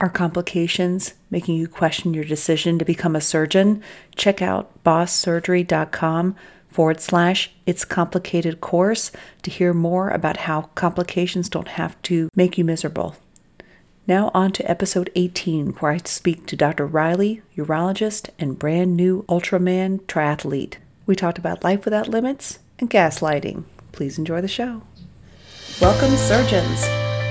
Are complications making you question your decision to become a surgeon? Check out bosssurgery.com forward slash it's complicated course to hear more about how complications don't have to make you miserable. Now, on to episode 18, where I speak to Dr. Riley, urologist and brand new Ultraman triathlete. We talked about life without limits and gaslighting. Please enjoy the show. Welcome, surgeons.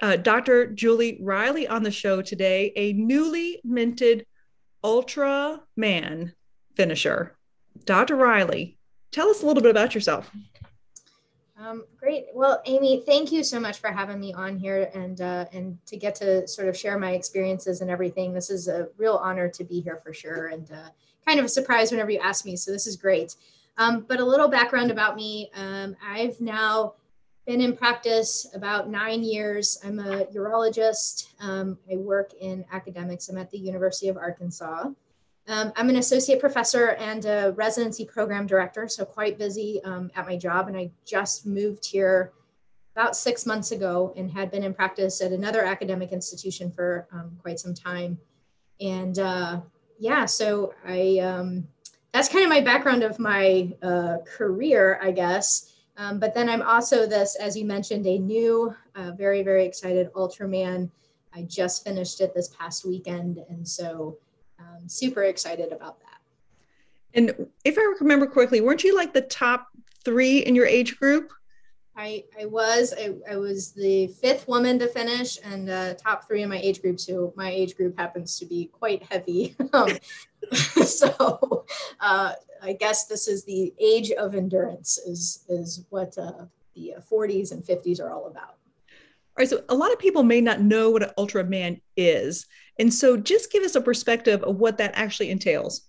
uh, Dr. Julie Riley on the show today, a newly minted Ultra Man finisher. Dr. Riley, tell us a little bit about yourself. Um, great. Well, Amy, thank you so much for having me on here and uh, and to get to sort of share my experiences and everything. This is a real honor to be here for sure, and uh, kind of a surprise whenever you ask me. So this is great. Um, but a little background about me: um, I've now been in practice about nine years. I'm a urologist. Um, I work in academics. I'm at the University of Arkansas. Um, I'm an associate professor and a residency program director, so quite busy um, at my job. And I just moved here about six months ago and had been in practice at another academic institution for um, quite some time. And uh, yeah, so I um, that's kind of my background of my uh, career, I guess. Um, but then I'm also this, as you mentioned, a new, uh, very, very excited Ultraman. I just finished it this past weekend. And so um, super excited about that. And if I remember correctly, weren't you like the top three in your age group? I, I was I, I was the fifth woman to finish and uh, top three in my age group. So my age group happens to be quite heavy. um, so uh, I guess this is the age of endurance is is what uh, the 40s and 50s are all about. All right, so a lot of people may not know what an Ultraman is, and so just give us a perspective of what that actually entails.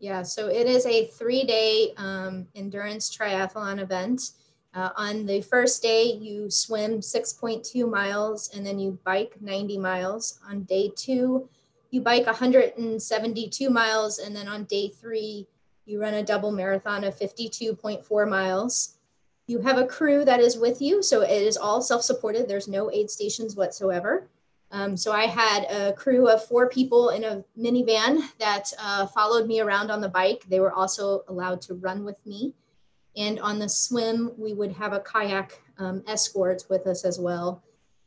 Yeah, so it is a three-day um, endurance triathlon event. Uh, on the first day, you swim 6.2 miles and then you bike 90 miles. On day two, you bike 172 miles, and then on day three, you run a double marathon of 52.4 miles. You have a crew that is with you, so it is all self supported. There's no aid stations whatsoever. Um, so I had a crew of four people in a minivan that uh, followed me around on the bike. They were also allowed to run with me. And on the swim, we would have a kayak um, escort with us as well.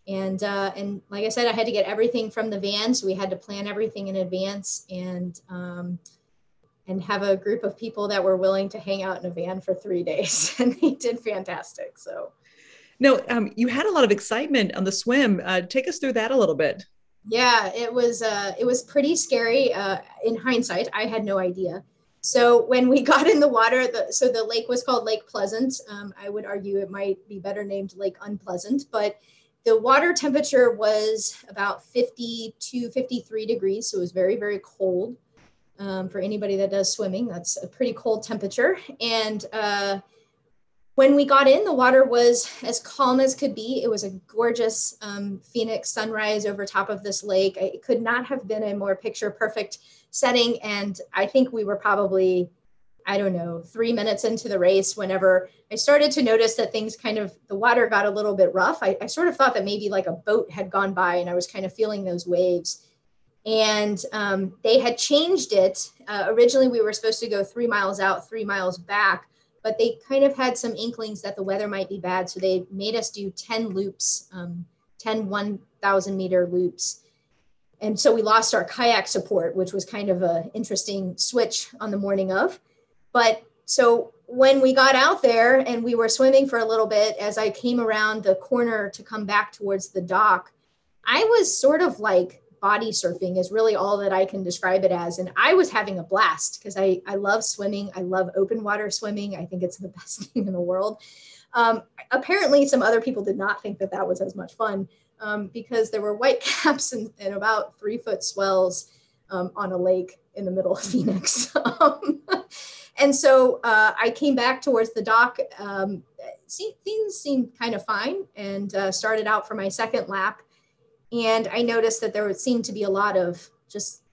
And uh, and like I said, I had to get everything from the van, so we had to plan everything in advance. And um, and have a group of people that were willing to hang out in a van for three days and they did fantastic so. No um, you had a lot of excitement on the swim. Uh, take us through that a little bit. Yeah it was uh, it was pretty scary uh, in hindsight i had no idea. So when we got in the water the, so the lake was called lake pleasant. Um, i would argue it might be better named lake unpleasant but the water temperature was about 50 to 53 degrees so it was very very cold um, for anybody that does swimming. That's a pretty cold temperature. And uh, when we got in, the water was as calm as could be. It was a gorgeous um, Phoenix sunrise over top of this lake. It could not have been a more picture perfect setting. And I think we were probably, I don't know, three minutes into the race whenever I started to notice that things kind of, the water got a little bit rough. I, I sort of thought that maybe like a boat had gone by and I was kind of feeling those waves and um, they had changed it. Uh, originally, we were supposed to go three miles out, three miles back, but they kind of had some inklings that the weather might be bad. So they made us do 10 loops, um, 10 1,000 meter loops. And so we lost our kayak support, which was kind of an interesting switch on the morning of. But so when we got out there and we were swimming for a little bit, as I came around the corner to come back towards the dock, I was sort of like body surfing is really all that I can describe it as. And I was having a blast because I, I love swimming. I love open water swimming. I think it's the best thing in the world. Um, apparently, some other people did not think that that was as much fun um, because there were white caps and, and about three foot swells. um, on a lake in the middle of Phoenix. And so uh, I came back towards the dock. Um, see, things seemed kind of fine and uh, started out for my second lap. And I noticed that there seemed to be a lot of just,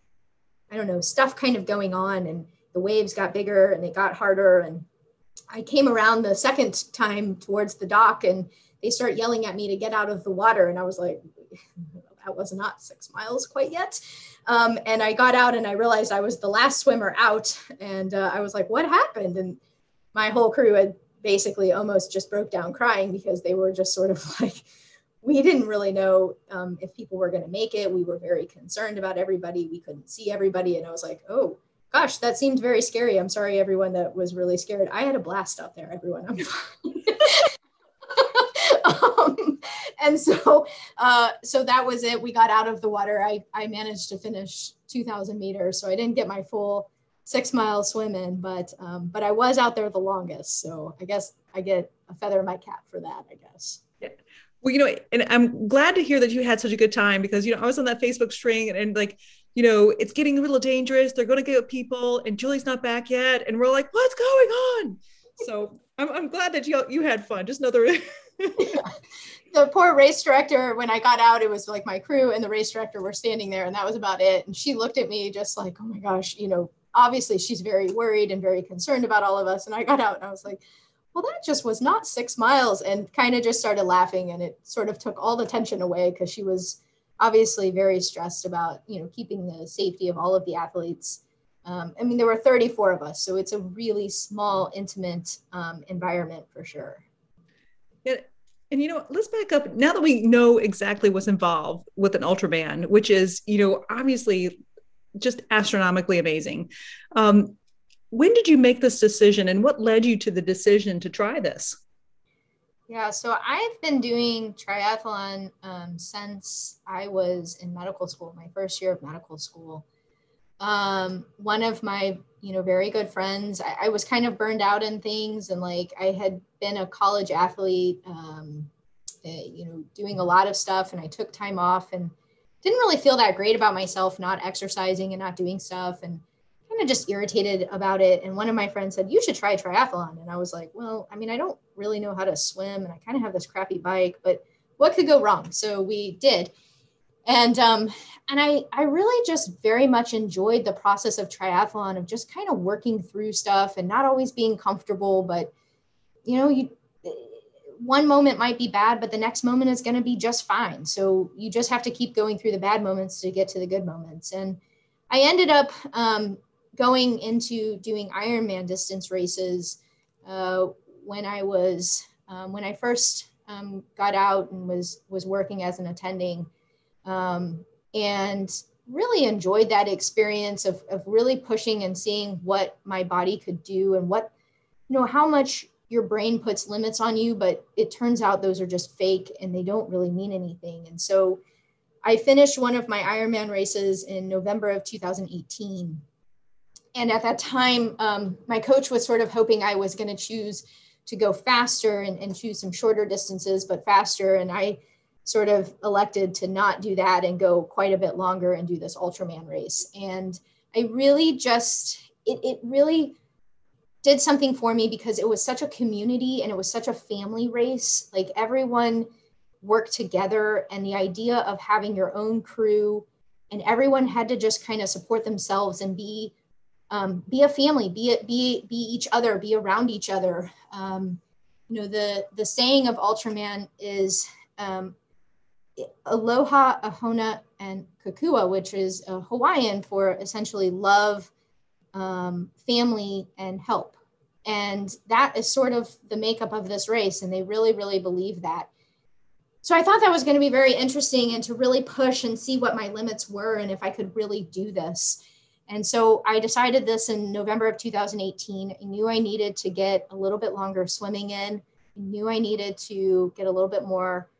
I don't know, stuff kind of going on. And the waves got bigger and they got harder. And I came around the second time towards the dock and they start yelling at me to get out of the water. And I was like, that was not six miles quite yet. Um, and I got out and I realized I was the last swimmer out. And uh, I was like, what happened? And my whole crew had basically almost just broke down crying because they were just sort of like, we didn't really know um, if people were going to make it. We were very concerned about everybody. We couldn't see everybody. And I was like, oh, gosh, that seemed very scary. I'm sorry, everyone that was really scared. I had a blast out there, everyone. Um, and so, uh, so that was it. We got out of the water. I, I managed to finish 2000 meters. So I didn't get my full six mile swim in, but, um, but I was out there the longest. So I guess I get a feather in my cap for that, I guess. Yeah. Well, you know, and I'm glad to hear that you had such a good time because, you know, I was on that Facebook string and, and like, you know, it's getting a little dangerous. They're going to get people, and Julie's not back yet. And we're like, what's going on? So I'm, I'm glad that you you had fun. Just another. the poor race director, when I got out, it was like my crew and the race director were standing there, and that was about it. And she looked at me just like, oh my gosh, you know, obviously she's very worried and very concerned about all of us. And I got out and I was like, well, that just was not six miles, and kind of just started laughing, and it sort of took all the tension away because she was obviously very stressed about you know keeping the safety of all of the athletes. Um, I mean, there were 34 of us, so it's a really small, intimate um, environment for sure. Yeah, and you know, let's back up now that we know exactly what's involved with an Ultraman, which is you know obviously just astronomically amazing. Um, when did you make this decision, and what led you to the decision to try this? Yeah, so I've been doing triathlon um, since I was in medical school, my first year of medical school. Um, one of my, you know, very good friends, I, I, was kind of burned out in things, and like I had been a college athlete, um, uh, you know, doing a lot of stuff, and I took time off and didn't really feel that great about myself, not exercising and not doing stuff, and kind of just irritated about it. And one of my friends said, You should try triathlon. And I was like, Well, I mean, I don't really know how to swim and I kind of have this crappy bike, but what could go wrong? So we did. And um, and I I really just very much enjoyed the process of triathlon of just kind of working through stuff and not always being comfortable, but you know, you one moment might be bad, but the next moment is going to be just fine. So you just have to keep going through the bad moments to get to the good moments. And I ended up um, going into doing Ironman distance races uh, when I was um, when I first um, got out and was was working as an attending, um, and really enjoyed that experience of of really pushing and seeing what my body could do and what you know how much your brain puts limits on you, but it turns out those are just fake and they don't really mean anything. And so I finished one of my Ironman races in November of 2018 and at that time, um, my coach was sort of hoping I was going to choose to go faster and, and choose some shorter distances, but faster. And I sort of elected to not do that and go quite a bit longer and do this Ultraman race. And I really just, it, it really did something for me because it was such a community and it was such a family race. Like everyone worked together, and the idea of having your own crew and everyone had to just kind of support themselves and be um, be a family, be it, be be each other, be around each other. Um, you know, the the saying of Ultraman is um, aloha, ohana, and kokua, which is Hawaiian for essentially love, um, family, and help. And that is sort of the makeup of this race, and they really, really believe that. So I thought that was going to be very interesting, and to really push and see what my limits were, and if I could really do this. And so I decided this in November of 2018. I knew I needed to get a little bit longer swimming in. I knew I needed to get a little bit more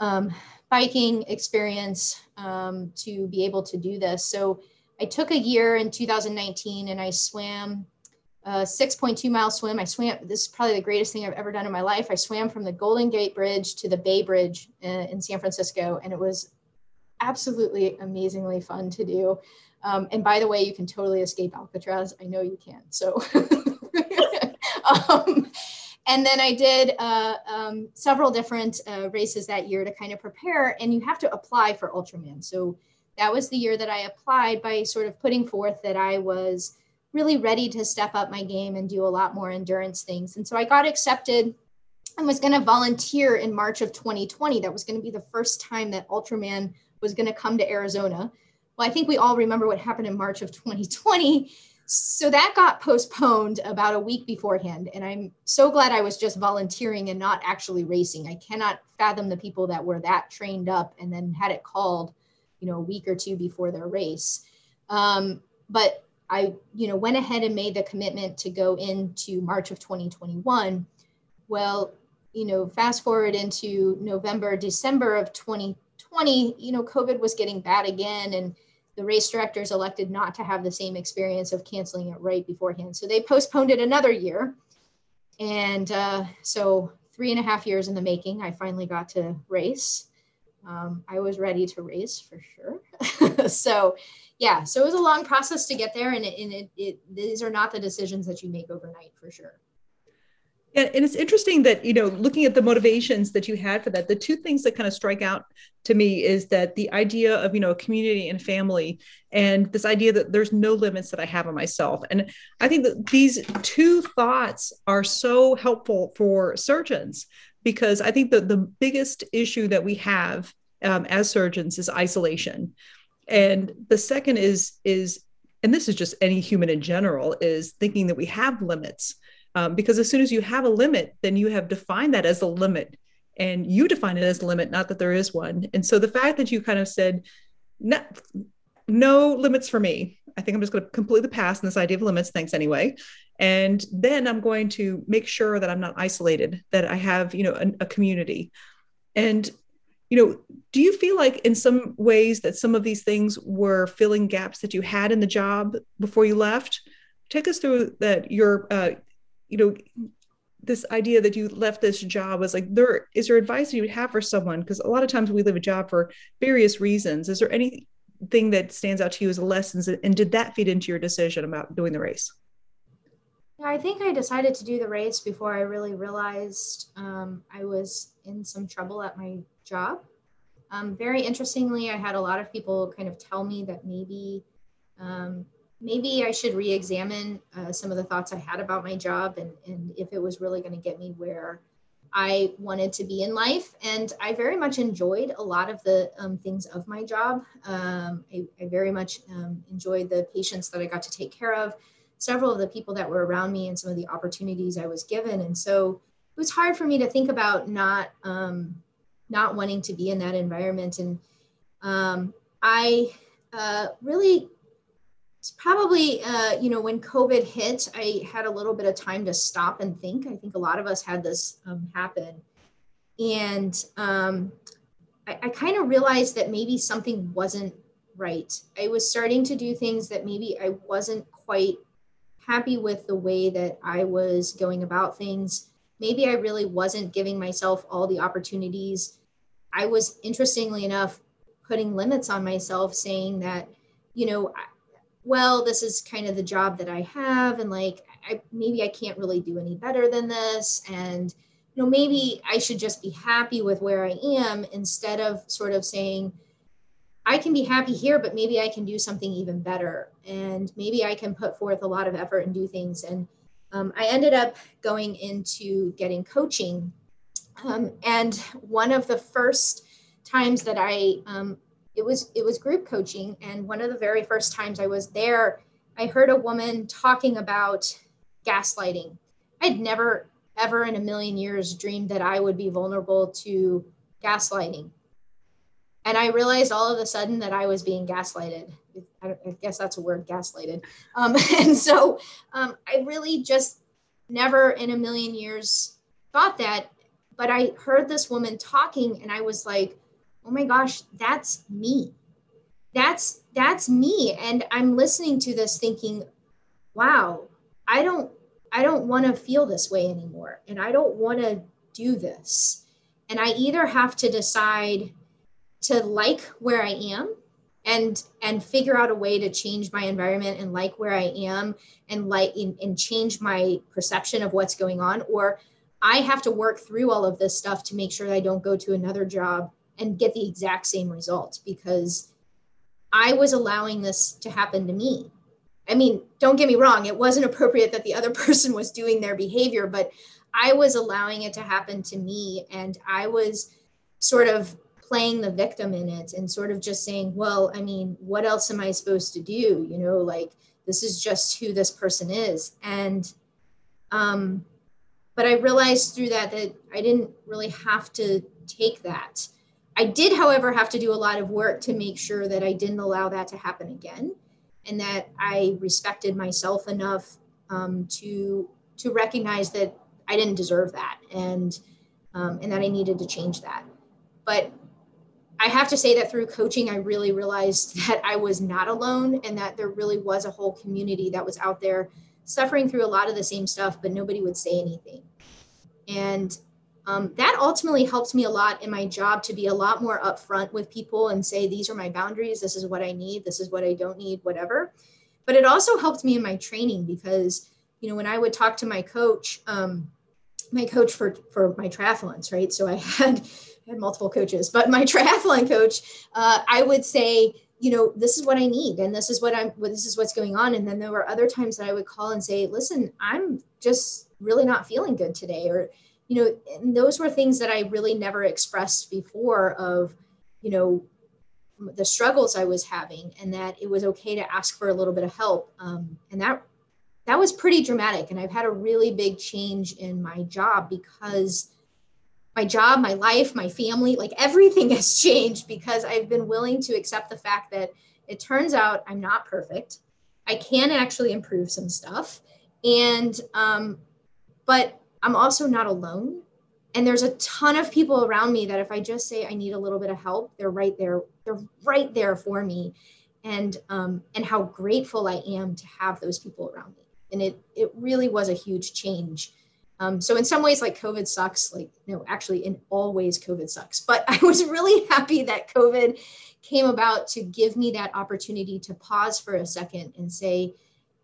um, biking experience um, to be able to do this. So I took a year in 2019 and I swam a 6.2 mile swim. I swam, this is probably the greatest thing I've ever done in my life. I swam from the Golden Gate Bridge to the Bay Bridge in, San Francisco, and it was absolutely amazingly fun to do. Um, and by the way, you can totally escape Alcatraz. I know you can. So, um, and then I did uh, um, several different uh, races that year to kind of prepare. And you have to apply for Ultraman. So that was the year that I applied by sort of putting forth that I was really ready to step up my game and do a lot more endurance things. And so I got accepted and was going to volunteer in March of 2020. That was going to be the first time that Ultraman was going to come to Arizona. Well, I think we all remember what happened in March of 2020. So that got postponed about a week beforehand. And I'm so glad I was just volunteering and not actually racing. I cannot fathom the people that were that trained up and then had it called, you know, a week or two before their race. Um, but I, you know, went ahead and made the commitment to go into March of 2021. Well, you know, fast forward into November, December of 2020, you know, COVID was getting bad again. And the race directors elected not to have the same experience of canceling it right beforehand. So they postponed it another year. And uh, so, three and a half years in the making, I finally got to race. Um, I was ready to race for sure. so, yeah, so it was a long process to get there. And, it, and it, it, these are not the decisions that you make overnight for sure. Yeah, and it's interesting that, you know, looking at the motivations that you had for that, the two things that kind of strike out to me is that the idea of, you know, community and family and this idea that there's no limits that I have on myself. And I think that these two thoughts are so helpful for surgeons because I think that the biggest issue that we have um, as surgeons is isolation. And the second is, is, and this is just any human in general, is thinking that we have limits um, because as soon as you have a limit, then you have defined that as a limit and you define it as a limit, not that there is one. And so the fact that you kind of said, no, no limits for me. I think I'm just going to completely pass on this idea of limits. Thanks anyway. And then I'm going to make sure that I'm not isolated, that I have, you know, a, a community. And, you know, do you feel like in some ways that some of these things were filling gaps that you had in the job before you left? Take us through that your uh, you know this idea that you left this job was like there is there advice you would have for someone? Because a lot of times we leave a job for various reasons. Is there anything that stands out to you as lessons and did that feed into your decision about doing the race? Yeah, I think I decided to do the race before I really realized um, I was in some trouble at my job. Um, very interestingly, I had a lot of people kind of tell me that maybe um, maybe I should re-examine uh, some of the thoughts I had about my job and, and if it was really going to get me where I wanted to be in life. And I very much enjoyed a lot of the um, things of my job. Um, I, I, very much um, enjoyed the patients that I got to take care of, several of the people that were around me, and some of the opportunities I was given. And so it was hard for me to think about not um, not wanting to be in that environment. And um, I uh, really it's probably uh, you know when covid hit i had a little bit of time to stop and think. I think a lot of us had this um, happen. And um, i, I kind of realized that maybe something wasn't right. I was starting to do things that maybe i wasn't quite happy with the way that i was going about things. Maybe i really wasn't giving myself all the opportunities. I was interestingly enough putting limits on myself saying that you know well, this is kind of the job that I have, and like, I, maybe I can't really do any better than this. And, you know, maybe I should just be happy with where I am instead of sort of saying, I can be happy here, but maybe I can do something even better. And maybe I can put forth a lot of effort and do things. And um, I ended up going into getting coaching. Um, and one of the first times that I um, it was it was group coaching. And one of the very first times i was there i heard a woman talking about gaslighting. I'd never ever in a million years dreamed that i would be vulnerable to gaslighting. And i realized all of a sudden that i was being gaslighted. I, I guess that's a word gaslighted. Um, and so um, i really just never in a million years thought that but i heard this woman talking and i was like oh my gosh, that's me. That's that's me. And I'm listening to this thinking, wow, I don't I don't want to feel this way anymore. And I don't want to do this. And I either have to decide to like where I am and and figure out a way to change my environment and like where i am and like and change my perception of what's going on or i have to work through all of this stuff to make sure that i don't go to another job and get the exact same result because i was allowing this to happen to me i mean don't get me wrong it wasn't appropriate that the other person was doing their behavior but i was allowing it to happen to me and i was sort of playing the victim in it and sort of just saying, well, I mean, what else am I supposed to do? You know, like this is just who this person is. And, um, but I realized through that that I didn't really have to take that. I did, however, have to do a lot of work to make sure that I didn't allow that to happen again and that I respected myself enough um, to to recognize that I didn't deserve that and um, and that I needed to change that. But I have to say that through coaching, I really realized that I was not alone and that there really was a whole community that was out there suffering through a lot of the same stuff, but nobody would say anything. And um, that ultimately helps me a lot in my job to be a lot more upfront with people and say, these are my boundaries. This is what I need. This is what I don't need, whatever. But it also helped me in my training because, you know, when I would talk to my coach, um, my coach for, for my triathlons, right? So I had I had multiple coaches, but my triathlon coach, uh, I would say, you know, this is what I need, and this is what I'm, this is what's going on. And then there were other times that I would call and say, listen, I'm just really not feeling good today, or, you know, those were things that I really never expressed before of, you know, the struggles I was having, and that it was okay to ask for a little bit of help. Um, and that that was pretty dramatic, and I've had a really big change in my job because my job, my life, my family, like everything has changed because I've been willing to accept the fact that it turns out I'm not perfect. I can actually improve some stuff. And, um, but I'm also not alone. And there's a ton of people around me that if I just say I need a little bit of help, they're right there. They're right there for me. And, um, and how grateful I am to have those people around me. And it, it really was a huge change um, so in some ways, like COVID sucks. Like no, actually, in all ways, COVID sucks. But I was really happy that COVID came about to give me that opportunity to pause for a second and say,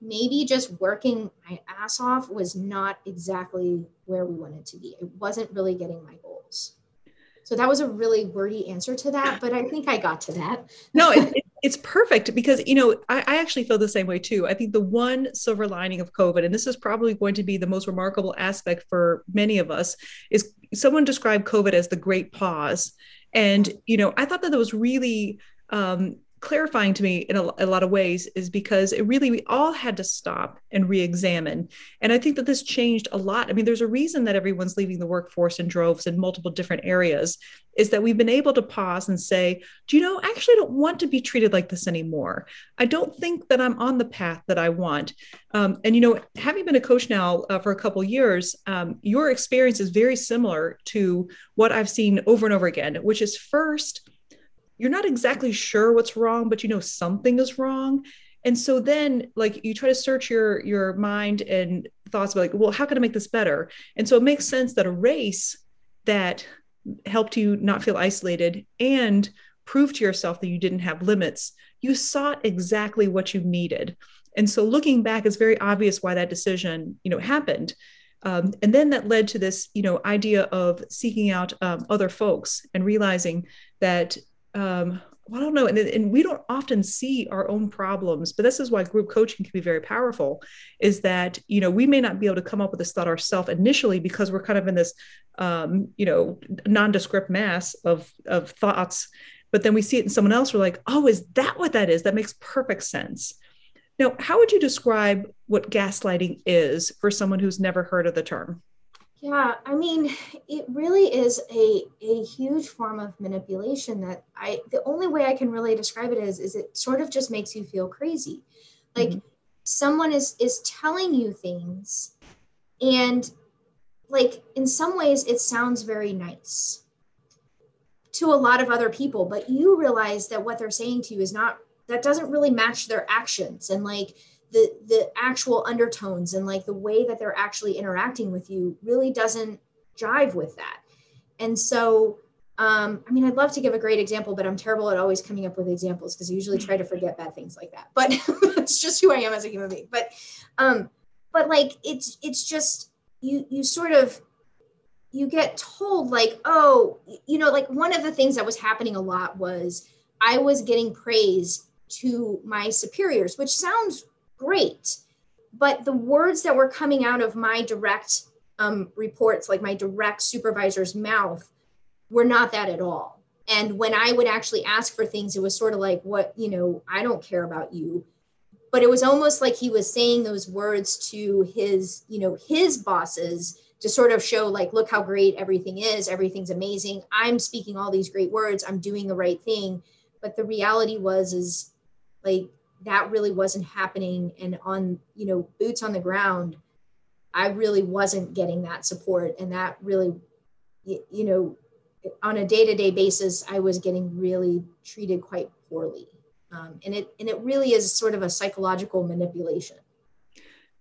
maybe just working my ass off was not exactly where we wanted to be. It wasn't really getting my goals. So that was a really wordy answer to that, but I think I got to that. no, it, it, it's perfect because you know I, I, actually feel the same way too i think the one silver lining of covid and this is probably going to be the most remarkable aspect for many of us is someone described covid as the great pause and you know i thought that that was really um, clarifying to me in a, a, lot of ways is because it really we all had to stop and re-examine. And i think that this changed a lot. I mean there's a reason that everyone's leaving the workforce in droves in multiple different areas is that we've been able to pause and say do you know I actually don't want to be treated like this anymore. I don't think that i'm on the path that i want. Um, and you know having been a coach now uh, for a couple years um, your experience is very similar to what i've seen over and over again which is first you're not exactly sure what's wrong, but you know something is wrong. And so then like you try to search your your mind and thoughts about like, well, how can I make this better? And so it makes sense that a race that helped you not feel isolated and prove to yourself that you didn't have limits, you sought exactly what you needed. And so looking back, it's very obvious why that decision, you know, happened. Um, and then that led to this, you know, idea of seeking out um, other folks and realizing that um, well, I don't know. And, and we don't often see our own problems, but this is why group coaching can be very powerful is that, you know, we may not be able to come up with this thought ourselves initially because we're kind of in this, um, you know, nondescript mass of, of thoughts, but then we see it in someone else. We're like, oh, is that what that is? That makes perfect sense. Now, how would you describe what gaslighting is for someone who's never heard of the term? Yeah, I mean, it really is a, a huge form of manipulation that I the only way I can really describe it is is it sort of just makes you feel crazy. Like mm-hmm. someone is is telling you things and like in some ways it sounds very nice to a lot of other people, but you realize that what they're saying to you is not that doesn't really match their actions and like the the actual undertones and like the way that they're actually interacting with you really doesn't jive with that and so um, I mean, I'd love to give a great example, but I'm terrible at always coming up with examples because I usually try to forget bad things like that. But it's just who I am as a human being. But, um, but like it's it's just you you sort of you get told like, oh, you know, like one of the things that was happening a lot was I was getting praise to my superiors, which sounds great, but the words that were coming out of my direct um, reports, like my direct supervisor's mouth were not that at all. And when I would actually ask for things, it was sort of like, what, you know, I don't care about you. But it was almost like he was saying those words to his, you know, his bosses to sort of show, like, look how great everything is. Everything's amazing. I'm speaking all these great words. I'm doing the right thing. But the reality was, is like, that really wasn't happening. And on, you know, boots on the ground, I really wasn't getting that support. And that really, you know, on a day-to-day basis i was getting really treated quite poorly um, and it and it really is sort of a psychological manipulation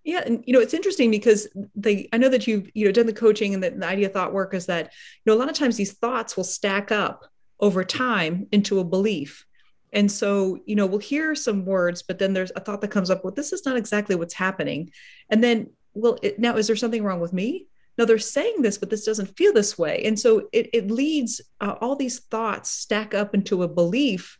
yeah and you know it's interesting because the i know that you've you know done the coaching and the, the idea thought work is that you know a lot of times these thoughts will stack up over time into a belief and so you know we'll hear some words but then there's a thought that comes up well this is not exactly what's happening. And then well it, now is there something wrong with me? No they're saying this but this doesn't feel this way. And so it, it leads uh, all these thoughts stack up into a belief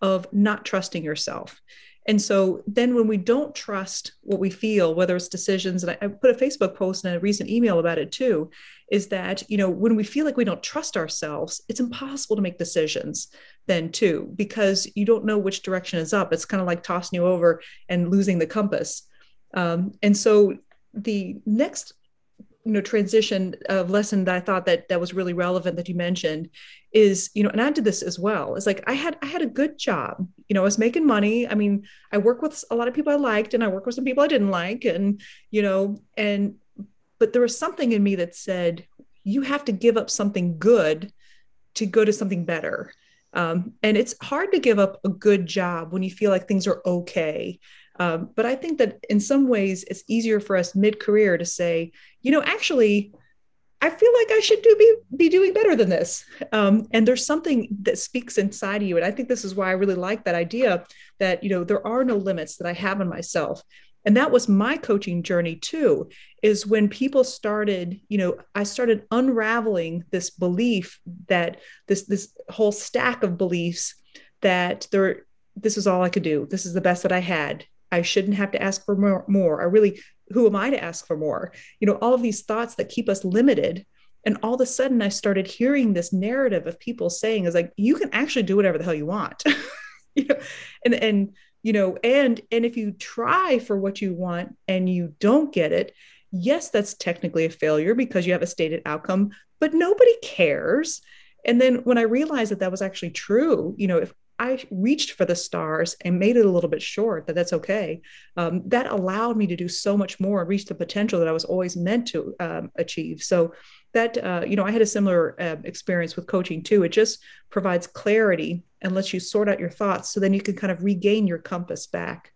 of not trusting yourself. And so then when we don't trust what we feel whether it's decisions and I, I put a facebook post and a recent email about it too is that you know when we feel like we don't trust ourselves it's impossible to make decisions then too because you don't know which direction is up. It's kind of like tossing you over and losing the compass. Um, and so the next you know transition of lesson that i thought that that was really relevant that you mentioned is you know and i did this as well. It's like i had i had a good job. You know i was making money. I mean i work with a lot of people i liked and i work with some people i didn't like and you know and but there was something in me that said you have to give up something good to go to something better um, and it's hard to give up a good job when you feel like things are okay um, but I think that in some ways it's easier for us mid career to say, you know, actually, I feel like I should do be, be doing better than this. Um, and there's something that speaks inside of you. And I think this is why I really like that idea that, you know, there are no limits that I have in myself. And that was my coaching journey too, is when people started, you know, I started unraveling this belief that this, this whole stack of beliefs that there, this is all I could do. This is the best that I had. I shouldn't have to ask for more, more. I really, who am I to ask for more? You know, all of these thoughts that keep us limited. And all of a sudden, I started hearing this narrative of people saying, "Is like you can actually do whatever the hell you want," you know, and and you know, and and if you try for what you want and you don't get it, yes, that's technically a failure because you have a stated outcome, but nobody cares. And then when I realized that that was actually true, you know, if I reached for the stars and made it a little bit short, that that's okay. Um, that allowed me to do so much more and reach the potential that I was always meant to um, achieve. So that, uh, you know, I had a similar uh, experience with coaching too. It just provides clarity and lets you sort out your thoughts so then you can kind of regain your compass back.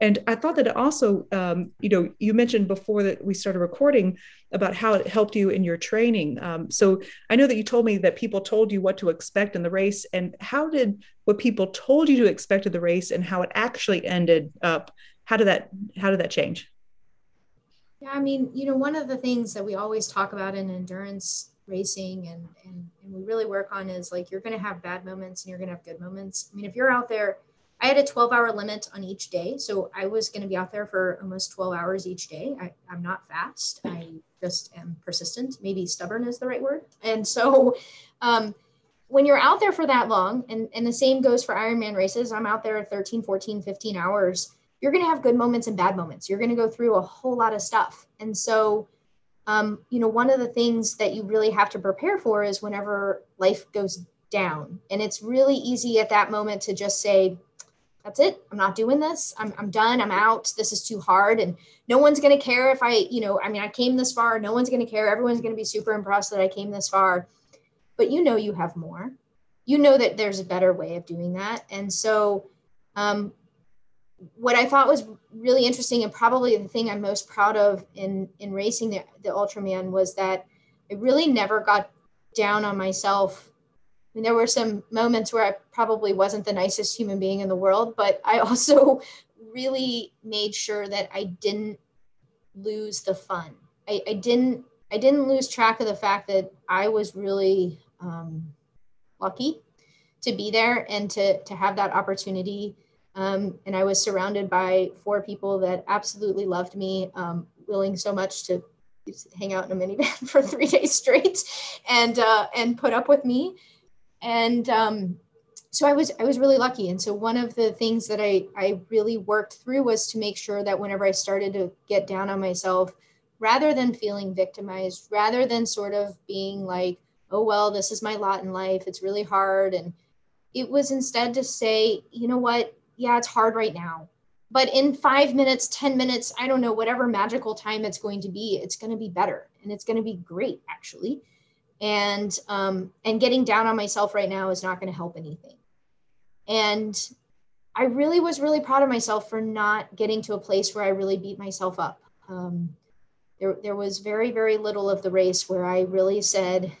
And I thought that also, um, you know, you mentioned before that we started recording about how it helped you in your training. Um, so I know that you told me that people told you what to expect in the race, and how did what people told you to expect in the race and how it actually ended up? How did that how did that change? Yeah, I mean, you know, one of the things that we always talk about in endurance racing and and, and we really work on is like you're going to have bad moments and you're going to have good moments. I mean, if you're out there I had a 12 hour limit on each day. So I was going to be out there for almost 12 hours each day. I, am not fast. I just am persistent. Maybe stubborn is the right word. And so um, when you're out there for that long, and, and the same goes for Ironman races, I'm out there 13, 14, 15 hours. You're going to have good moments and bad moments. You're going to go through a whole lot of stuff. And so, um, you know, one of the things that you really have to prepare for is whenever life goes down. And it's really easy at that moment to just say, that's it. I'm not doing this. I'm, I'm done. I'm out. This is too hard. And no one's going to care if I, you know, I mean, I came this far. No one's going to care. Everyone's going to be super impressed that I came this far. But you know, you have more. You know that there's a better way of doing that. And so, um, what I thought was really interesting and probably the thing I'm most proud of in, in racing the, the Ultraman was that I really never got down on myself I mean, there were some moments where I probably wasn't the nicest human being in the world, but I also really made sure that I didn't lose the fun. I, I didn't I didn't lose track of the fact that I was really um, lucky to be there and to to have that opportunity. Um, and I was surrounded by four people that absolutely loved me, um, willing so much to hang out in a minivan for three days straight, and uh, and put up with me. And um, so I was I was really lucky. And so one of the things that I I really worked through was to make sure that whenever I started to get down on myself, rather than feeling victimized, rather than sort of being like, oh well, this is my lot in life. It's really hard. And it was instead to say, you know what? Yeah, it's hard right now. But in five minutes, 10 minutes, I don't know, whatever magical time it's going to be, it's going to be better and it's going to be great, actually. And um, and getting down on myself right now is not going to help anything. And I really was really proud of myself for not getting to a place where I really beat myself up. Um, there, there was very, very little of the race where I really said,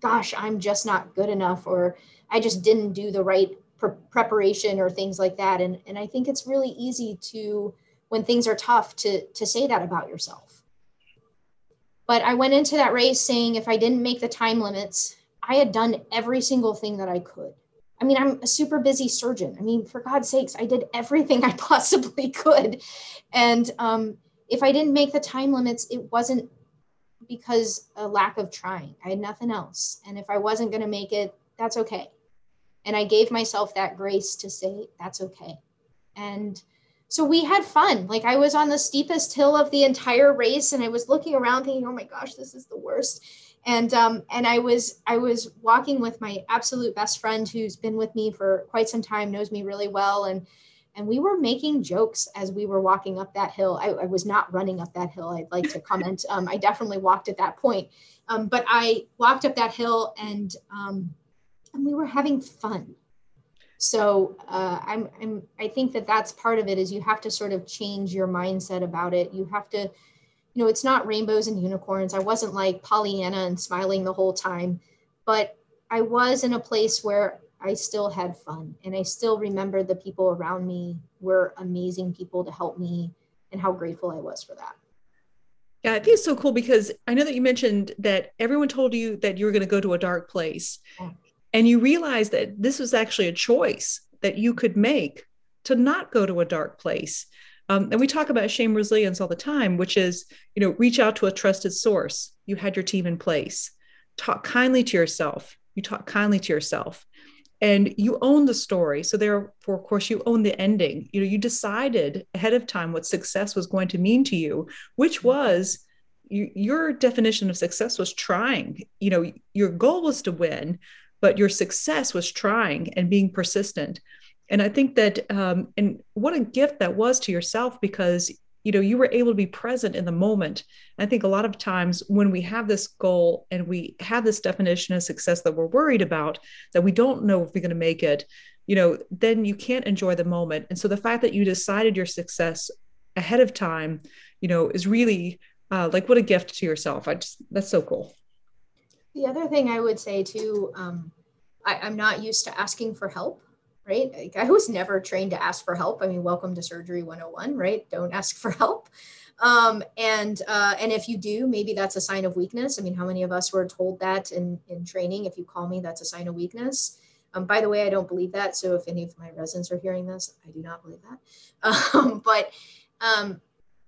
gosh, I'm just not good enough, or I just didn't do the right pre- preparation or things like that. And, and I think it's really easy to, when things are tough, to, to say that about yourself. But I went into that race saying if I didn't make the time limits, I had done every single thing that I could. I mean, I'm a super busy surgeon. I mean, for God's sakes, I did everything I possibly could. And um, if I didn't make the time limits, it wasn't because a lack of trying. I had nothing else. And if I wasn't going to make it, that's okay. And I gave myself that grace to say, that's okay. And so we had fun. Like I was on the steepest hill of the entire race and I was looking around thinking, oh my gosh, this is the worst. And um, and I was I was walking with my absolute best friend who's been with me for quite some time, knows me really well. And and we were making jokes as we were walking up that hill. I, I was not running up that hill. I'd like to comment. Um, I definitely walked at that point, um, but I walked up that hill and um, and we were having fun. So uh, I'm, I'm I think that that's part of it is you have to sort of change your mindset about it. You have to, you know, it's not rainbows and unicorns. I wasn't like Pollyanna and smiling the whole time, but I was in a place where I still had fun and I still remember the people around me were amazing people to help me and how grateful I was for that. Yeah, I think it's so cool because I know that you mentioned that everyone told you that you were going to go to a dark place. Yeah. And you realize that this was actually a choice that you could make to not go to a dark place. Um, and we talk about shame resilience all the time, which is, you know, reach out to a trusted source. You had your team in place. Talk kindly to yourself. You talk kindly to yourself and you own the story so therefore of course you own the ending you know you decided ahead of time what success was going to mean to you which was you, your definition of success was trying you know your goal was to win but your success was trying and being persistent. And i think that um, and what a gift that was to yourself because you know you were able to be present in the moment. I think a lot of times when we have this goal and we have this definition of success that we're worried about that we don't know if we're going to make it you know then you can't enjoy the moment. And so the fact that you decided your success ahead of time you know is really uh, like what a gift to yourself. I just that's so cool the other thing i would say too um, I, i'm not used to asking for help right? Like I was never trained to ask for help. I mean, welcome to surgery 101, right? Don't ask for help. Um, and uh, and if you do, maybe that's a sign of weakness. I mean, how many of us were told that in in training? If you call me, that's a sign of weakness. Um, by the way, I don't believe that. So if any of my residents are hearing this, I do not believe that. Um, but um,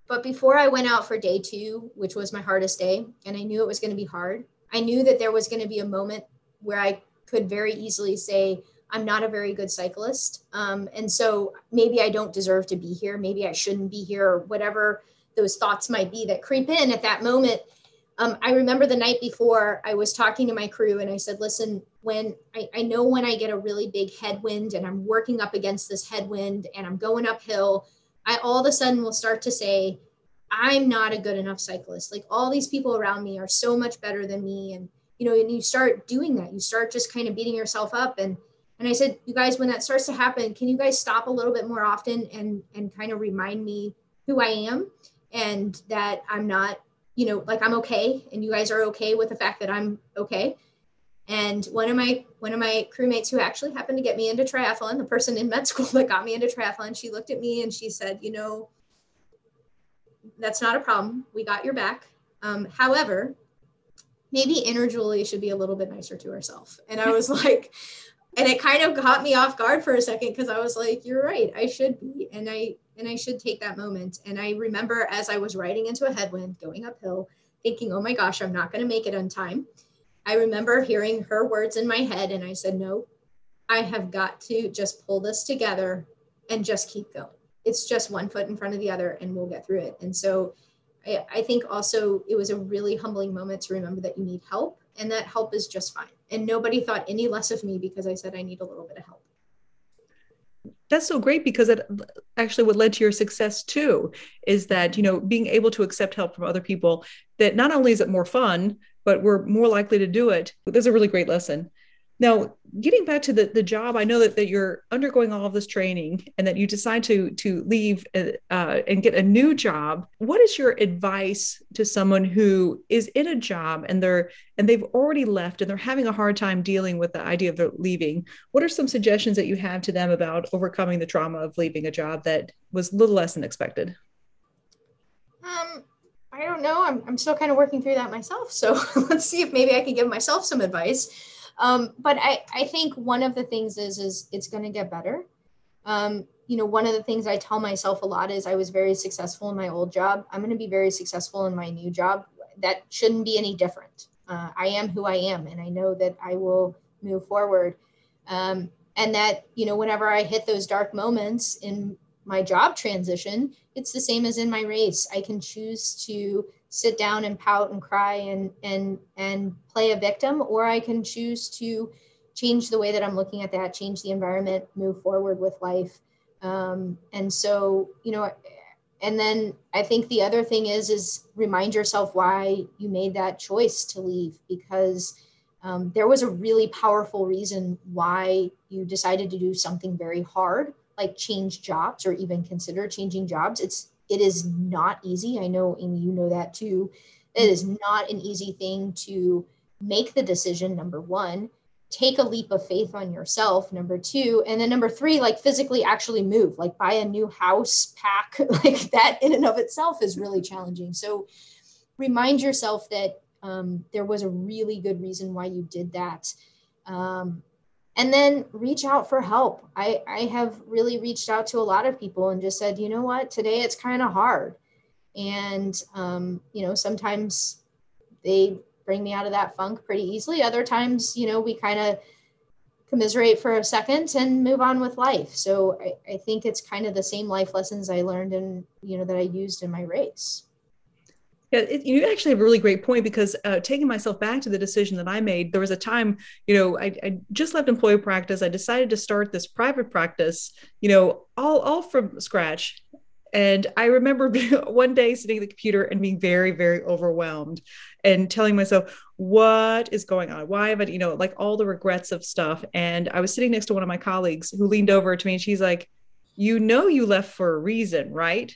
but before I went out for day two, which was my hardest day, and I knew it was going to be hard. I knew that there was going to be a moment where I could very easily say, I'm not a very good cyclist. Um, and so maybe I don't deserve to be here. Maybe I shouldn't be here, or whatever those thoughts might be that creep in at that moment. Um, I remember the night before I was talking to my crew and I said, listen, when I, I know when I get a really big headwind and I'm working up against this headwind and I'm going uphill, I all of a sudden will start to say, I'm not a good enough cyclist. Like all these people around me are so much better than me. And, you know, and you start doing that. You start just kind of beating yourself up. And and I said, you guys, when that starts to happen, can you guys stop a little bit more often and and kind of remind me who I am and that I'm not, you know, like I'm okay and you guys are okay with the fact that I'm okay. And one of my one of my crewmates who actually happened to get me into triathlon, the person in med school that got me into triathlon, she looked at me and she said, "You know, that's not a problem. We got your back. Um, however, maybe inner Julie should be a little bit nicer to herself." And I was like, and it kind of caught me off guard for a second because I was like, "You're right. I should be." And I and I should take that moment. And I remember as I was riding into a headwind, going uphill, thinking, "Oh my gosh, I'm not going to make it on time." I remember hearing her words in my head, and I said, No, I have got to just pull this together and just keep going. It's just one foot in front of the other, and we'll get through it. And so I, I think also it was a really humbling moment to remember that you need help, and that help is just fine. And nobody thought any less of me because I said I need a little bit of help that's so great because it actually what led to your success too is that you know being able to accept help from other people that not only is it more fun but we're more likely to do it there's a really great lesson now, getting back to the, the job, I know that, that you're undergoing all of this training and that you decide to to leave uh, uh, and get a new job. What is your advice to someone who is in a job and they're and they've already left and they're having a hard time dealing with the idea of their leaving? What are some suggestions that you have to them about overcoming the trauma of leaving a job that was a little less than expected? Um, I don't know. I'm, I'm still kind of working through that myself. So let's see if maybe I can give myself some advice. Um, but I, I think one of the things is is it's going to get better. Um, you know, one of the things I tell myself a lot is I was very successful in my old job. I'm going to be very successful in my new job. That shouldn't be any different. Uh, I am who I am, and I know that I will move forward. Um, and that you know, whenever I hit those dark moments in my job transition, it's the same as in my race. I can choose to sit down and pout and cry and and and play a victim or i can choose to change the way that i'm looking at that change the environment move forward with life. Um, and so you know and then i think the other thing is is remind yourself why you made that choice to leave because um, there was a really powerful reason why you decided to do something very hard like change jobs or even consider changing jobs. It's it is not easy. I know, Amy, you know that too. It is not an easy thing to make the decision, number one, take a leap of faith on yourself, number two, and then number three, like physically actually move, like buy a new house, pack, like that in and of itself is really challenging. So remind yourself that um, there was a really good reason why you did that. Um, and then reach out for help. I, I have really reached out to a lot of people and just said, you know what, today it's kind of hard. And, um, you know, sometimes they bring me out of that funk pretty easily. Other times, you know, we kind of commiserate for a second and move on with life. So I, I think it's kind of the same life lessons I learned and, you know, that I used in my race. Yeah, it, you actually have a really great point because uh, taking myself back to the decision that I made, there was a time, you know, I, I, just left employee practice. I decided to start this private practice, you know, all all from scratch. And I remember one day sitting at the computer and being very, very overwhelmed and telling myself, what is going on? Why have I, you know, like all the regrets of stuff. And I was sitting next to one of my colleagues who leaned over to me and she's like, you know, you left for a reason, right?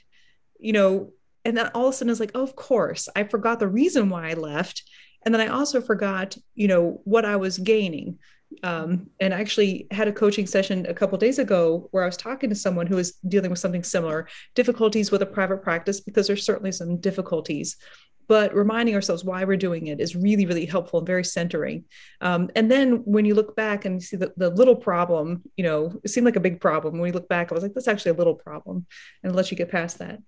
You know, and then all of a sudden it's like, oh, of course, I forgot the reason why I left. And then I also forgot, you know, what I was gaining. Um, and I actually had a coaching session a couple days ago where I was talking to someone who was dealing with something similar, difficulties with a private practice, because there's certainly some difficulties. But reminding ourselves why we're doing it is really, really helpful and very centering. Um, and then when you look back and you see the, the little problem, you know, it seemed like a big problem. When you look back, I was like, that's actually a little problem, and let you get past that.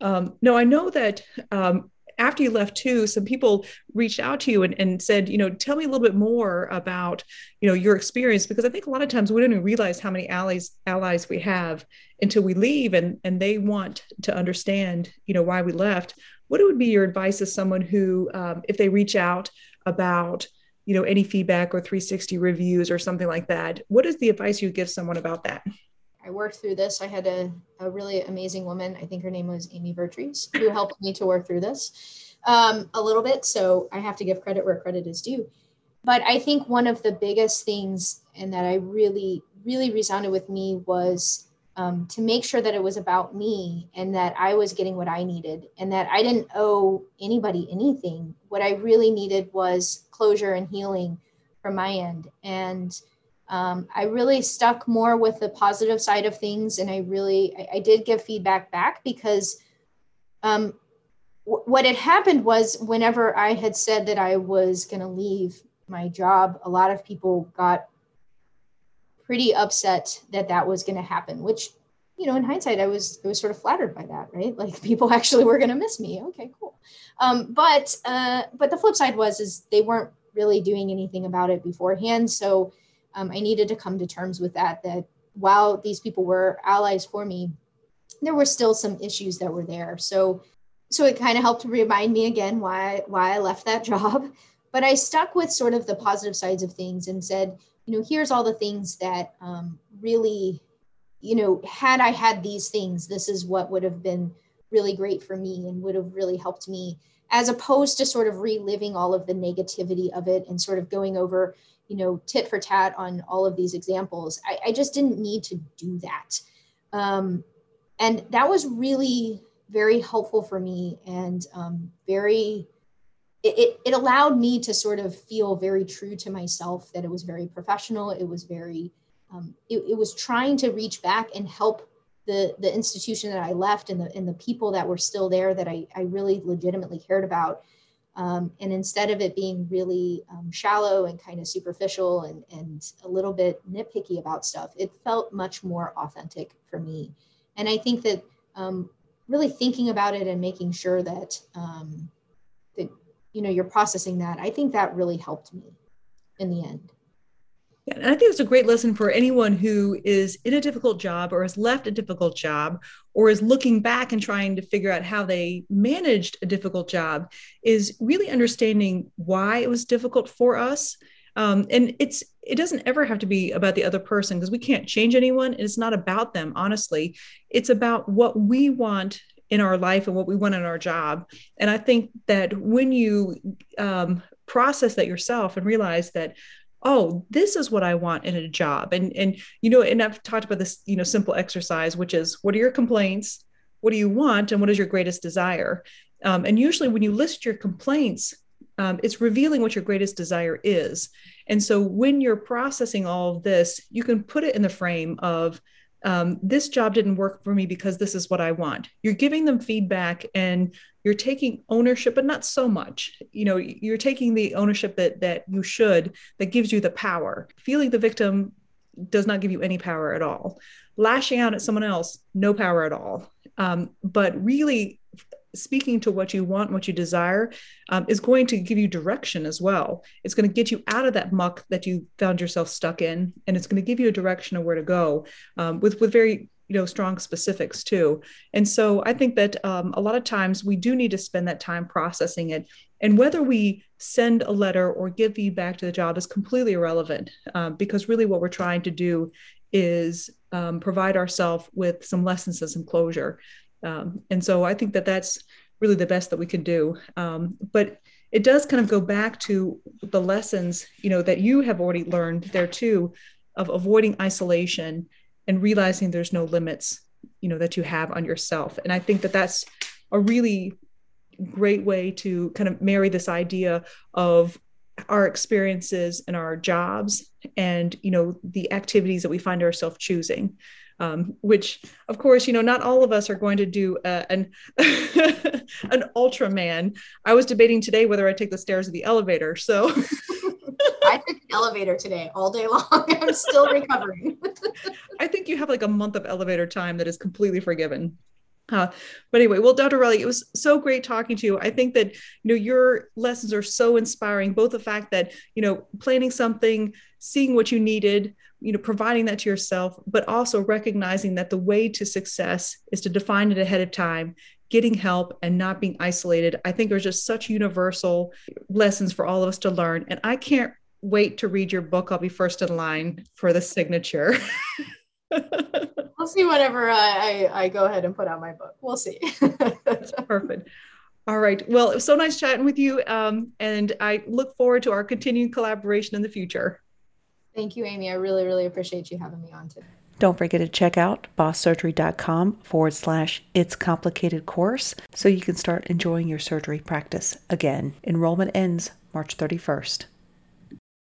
Um, no, I know that um, after you left too, some people reached out to you and, and said, you know, tell me a little bit more about, you know, your experience because I think a lot of times we don't even realize how many allies allies we have until we leave and and they want to understand, you know, why we left. What would be your advice as someone who, um, if they reach out about, you know, any feedback or 360 reviews or something like that, what is the advice you give someone about that? I worked through this. I had a, a really amazing woman. I think her name was Amy Vertrees, who helped me to work through this um, a little bit. So I have to give credit where credit is due. But I think one of the biggest things, and that I really, really resounded with me was um, to make sure that it was about me and that I was getting what I needed and that I didn't owe anybody anything. What I really needed was closure and healing from my end. And um, I really stuck more with the positive side of things. And I really, I, I did give feedback back because um, w- what had happened was whenever I had said that I was going to leave my job, a lot of people got pretty upset that that was going to happen, which you know, in hindsight, I was I was sort of flattered by that, right? Like people actually were going to miss me. Okay, cool. Um, but uh, but the flip side was is they weren't really doing anything about it beforehand. So um, I needed to come to terms with that. That while these people were allies for me, there were still some issues that were there. So so it kind of helped remind me again why why I left that job. But I stuck with sort of the positive sides of things and said, you know, here's all the things that um, really you know, had I had these things, this is what would have been really great for me and would have really helped me, as opposed to sort of reliving all of the negativity of it and sort of going over, you know, tit for tat on all of these examples. I, I just didn't need to do that. Um, and that was really very helpful for me and um, very it, it, it allowed me to sort of feel very true to myself that it was very professional it was very um, it, it, was trying to reach back and help the the institution that I left and the and the people that were still there that I, I really legitimately cared about. Um, and instead of it being really um, shallow and kind of superficial and, and a little bit nitpicky about stuff, it felt much more authentic for me. And I think that um, really thinking about it and making sure that um, that you know you're processing that, I think that really helped me in the end. And I think it's a great lesson for anyone who is in a difficult job or has left a difficult job or is looking back and trying to figure out how they managed a difficult job is really understanding why it was difficult for us. Um, and it's it doesn't ever have to be about the other person because we can't change anyone. And it's not about them, honestly. It's about what we want in our life and what we want in our job. And I think that when you um, process that yourself and realize that oh this is what i want in a job. And and you know and i've talked about this you know simple exercise which is what are your complaints? What do you want? And what is your greatest desire? Um, and usually when you list your complaints um, it's revealing what your greatest desire is. And so when you're processing all of this you can put it in the frame of um, this job didn't work for me because this is what I want. You're giving them feedback and you're taking ownership, but not so much. You know, you're taking the ownership that that you should, that gives you the power. Feeling the victim does not give you any power at all. Lashing out at someone else, no power at all. Um, but really speaking to what you want, what you desire, um, is going to give you direction as well. It's going to get you out of that muck that you found yourself stuck in, and it's going to give you a direction of where to go um, with with very you know strong specifics too. And so I think that um, a lot of times we do need to spend that time processing it. And whether we send a letter or give feedback to the job is completely irrelevant um, because really what we're trying to do is um, provide ourselves with some lessons and some closure. Um, and so I think that that's really the best that we can do. Um, but it does kind of go back to the lessons, you know, that you have already learned there too, of avoiding isolation and realizing there's no limits, you know, that you have on yourself. And I think that that's a really great way to kind of marry this idea of our experiences and our jobs and you know the activities that we find ourselves choosing um, which of course you know not all of us are going to do uh, an an ultraman i was debating today whether i take the stairs or the elevator so i took elevator today all day long i'm still recovering i think you have like a month of elevator time that is completely forgiven uh, but anyway, well, Dr. Riley, it was so great talking to you. I think that you know your lessons are so inspiring. Both the fact that you know planning something, seeing what you needed, you know providing that to yourself but also recognizing that the way to success is to define it ahead of time getting help and not being isolated i think there's just such universal lessons for all of us to learn and i can't wait to read your book i'll be first in line for the signature we'll see whenever I, I, I go ahead and put out my book we'll see that's perfect all right well it was so nice chatting with you um, and i look forward to our continued collaboration in the future Thank you, Amy. I really, really appreciate you having me on today. Don't forget to check out bosssurgery.com forward slash it's complicated course so you can start enjoying your surgery practice again. Enrollment ends March 31st.